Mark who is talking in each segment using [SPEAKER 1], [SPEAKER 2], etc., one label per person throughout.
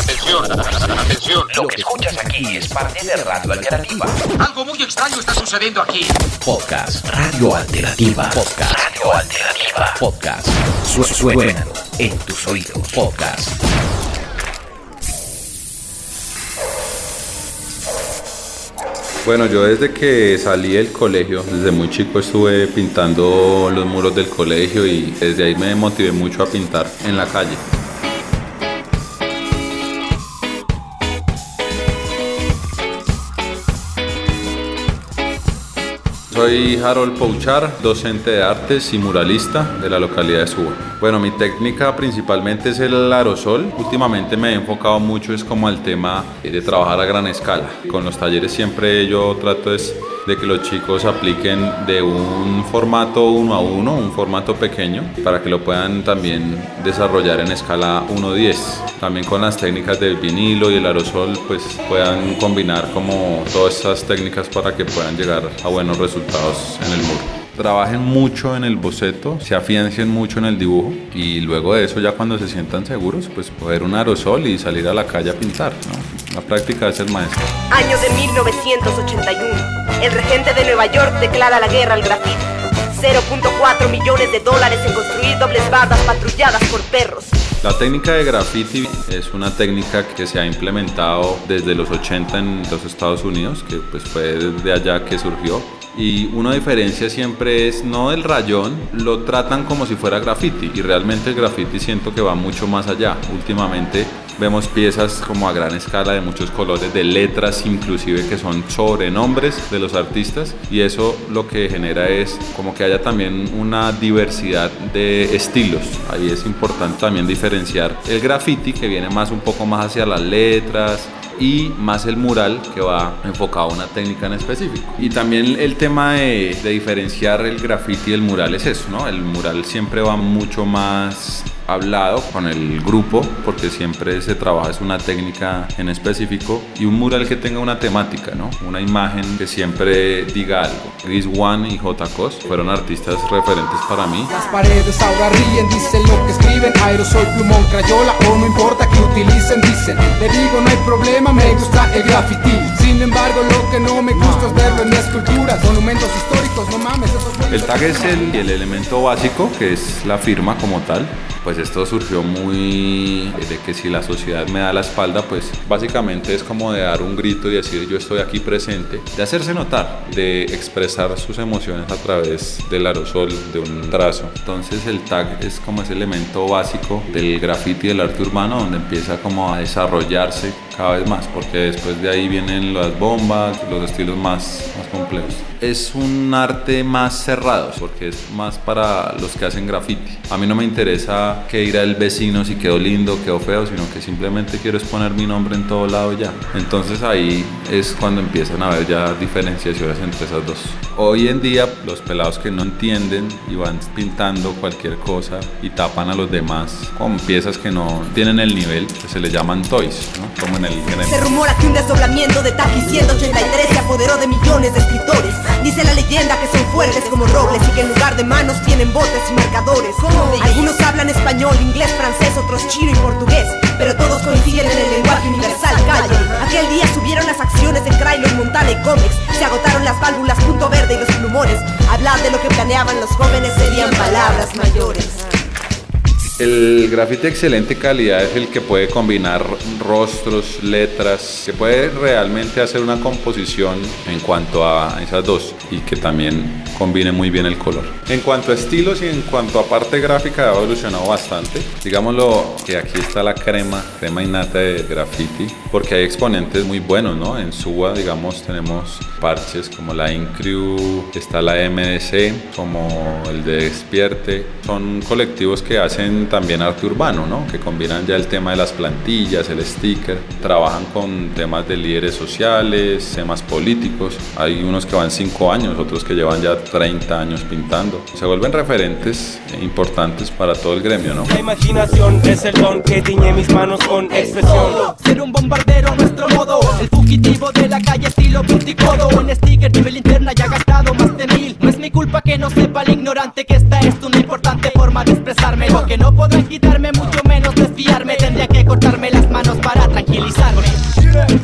[SPEAKER 1] Atención, atención.
[SPEAKER 2] Lo que escuchas aquí es parte de Radio Alternativa.
[SPEAKER 1] Algo muy extraño está sucediendo aquí.
[SPEAKER 2] Podcast Radio Alternativa. Podcast Radio Alternativa. Podcast. Su suena en tus oídos. Podcast.
[SPEAKER 3] Bueno, yo desde que salí del colegio, desde muy chico estuve pintando los muros del colegio y desde ahí me motivé mucho a pintar en la calle. Soy Harold Pouchar, docente de artes y muralista de la localidad de Suba. Bueno, mi técnica principalmente es el aerosol. Últimamente me he enfocado mucho es como al tema de trabajar a gran escala. Con los talleres siempre yo trato es de que los chicos apliquen de un formato uno a uno, un formato pequeño, para que lo puedan también desarrollar en escala 1-10. También con las técnicas del vinilo y el aerosol, pues puedan combinar como todas estas técnicas para que puedan llegar a buenos resultados en el muro trabajen mucho en el boceto, se afiancien mucho en el dibujo y luego de eso ya cuando se sientan seguros, pues poder un aerosol y salir a la calle a pintar. ¿no? La práctica es el maestro.
[SPEAKER 4] Año de 1981. El regente de Nueva York declara la guerra al grafiti. 0.4 millones de dólares en construir dobles bardas patrulladas por perros.
[SPEAKER 3] La técnica de graffiti es una técnica que se ha implementado desde los 80 en los Estados Unidos, que pues fue de allá que surgió y una diferencia siempre es no el rayón, lo tratan como si fuera graffiti y realmente el graffiti siento que va mucho más allá. Últimamente vemos piezas como a gran escala de muchos colores, de letras inclusive que son sobrenombres de los artistas y eso lo que genera es como que haya también una diversidad de estilos. Ahí es importante también diferenciar el graffiti que viene más un poco más hacia las letras, y más el mural que va enfocado a una técnica en específico. Y también el tema de, de diferenciar el graffiti y el mural es eso, ¿no? El mural siempre va mucho más hablado con el grupo porque siempre se trabaja es una técnica en específico y un mural que tenga una temática, ¿no? Una imagen que siempre diga algo. Chris One y J. Cos fueron artistas referentes para mí.
[SPEAKER 5] Las paredes ahora ríen, dicen lo que escriben, aerosol, plumón, crayola o El
[SPEAKER 3] tag es el, el elemento básico que es la firma como tal pues esto surgió muy de que si la sociedad me da la espalda, pues básicamente es como de dar un grito y decir yo estoy aquí presente, de hacerse notar, de expresar sus emociones a través del aerosol, de un trazo. Entonces el tag es como ese elemento básico del graffiti del arte urbano donde empieza como a desarrollarse cada vez más, porque después de ahí vienen las bombas, los estilos más, más complejos. Es un arte más cerrado, porque es más para los que hacen graffiti. A mí no me interesa que ir al vecino si quedó lindo, quedó feo, sino que simplemente quiero exponer mi nombre en todo lado ya. Entonces ahí es cuando empiezan a haber ya diferenciaciones entre esas dos. Hoy en día los pelados que no entienden y van pintando cualquier cosa y tapan a los demás con piezas que no tienen el nivel, que se les llaman toys, ¿no? como en el
[SPEAKER 4] Se rumora que un desdoblamiento de Taki 183 se apoderó de millones de escritores. Dice la leyenda que son fuertes como robles y que en lugar de manos tienen botes y marcadores. Algunos hablan español, inglés, francés, otros chino y portugués, pero todos coinciden en el lenguaje universal. Calle. Aquel día subieron las acciones de Krylon, Montana y Comics. Se agotaron las válvulas, punto verde y los plumones. Hablar de lo que planeaban los jóvenes serían palabras mayores.
[SPEAKER 3] El grafiti de excelente calidad es el que puede combinar rostros, letras, que puede realmente hacer una composición en cuanto a esas dos y que también combine muy bien el color. En cuanto a estilos y en cuanto a parte gráfica ha evolucionado bastante. Digámoslo que aquí está la crema, crema innata de graffiti, porque hay exponentes muy buenos, ¿no? En Suba, digamos, tenemos parches como la Increw, está la MDC, como el de Despierte. Son colectivos que hacen también arte urbano, ¿no? Que combinan ya el tema de las plantillas, el sticker, trabajan con temas de líderes sociales, temas políticos. Hay unos que van 5 años, otros que llevan ya 30 años pintando. Se vuelven referentes importantes para todo el gremio, ¿no?
[SPEAKER 6] La imaginación es el don que tiñe mis manos con expresión.
[SPEAKER 7] Ser un bombardero nuestro modo, el fugitivo de la calle estilo puticodo. En sticker nivel interna ya gastado más de mil. No es mi culpa que no sepa el ignorante que esta expresarme. Lo que no podrán quitarme, mucho menos desviarme. Tendría que cortarme las manos para tranquilizarme.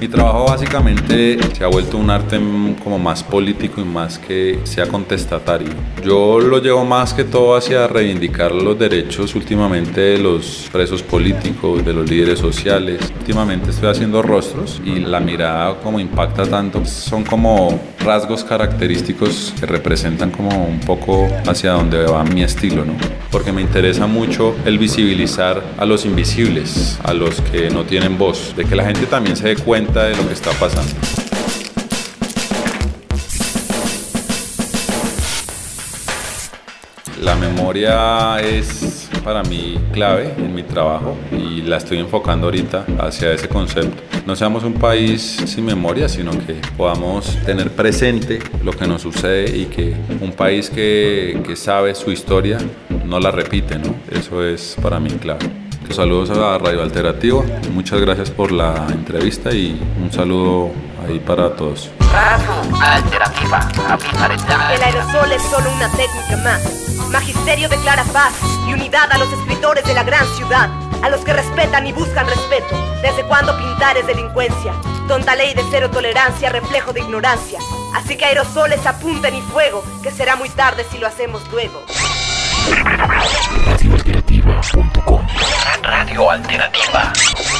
[SPEAKER 3] Mi trabajo básicamente se ha vuelto un arte como más político y más que sea contestatario. Yo lo llevo más que todo hacia reivindicar los derechos últimamente de los presos políticos, de los líderes sociales. Últimamente estoy haciendo rostros y la mirada como impacta tanto. Son como rasgos característicos que representan como un poco hacia donde va mi estilo, ¿no? Porque me interesa mucho el visibilizar a los invisibles, a los que no tienen voz, de que la gente también se dé cuenta de lo que está pasando. La memoria es para mí clave en mi trabajo y la estoy enfocando ahorita hacia ese concepto. No seamos un país sin memoria, sino que podamos tener presente lo que nos sucede y que un país que, que sabe su historia no la repite, ¿no? Eso es para mí clave. Saludos a Radio Alternativa, muchas gracias por la entrevista y un saludo ahí para todos.
[SPEAKER 4] Radio Alternativa, El aerosol es solo una técnica más. Magisterio declara paz y unidad a los escritores de la gran ciudad, a los que respetan y buscan respeto. ¿Desde cuándo pintar es delincuencia? Tonta ley de cero tolerancia, reflejo de ignorancia. Así que aerosoles apunten y fuego, que será muy tarde si lo hacemos luego.
[SPEAKER 2] Radioalternativa.com Radio Alternativa.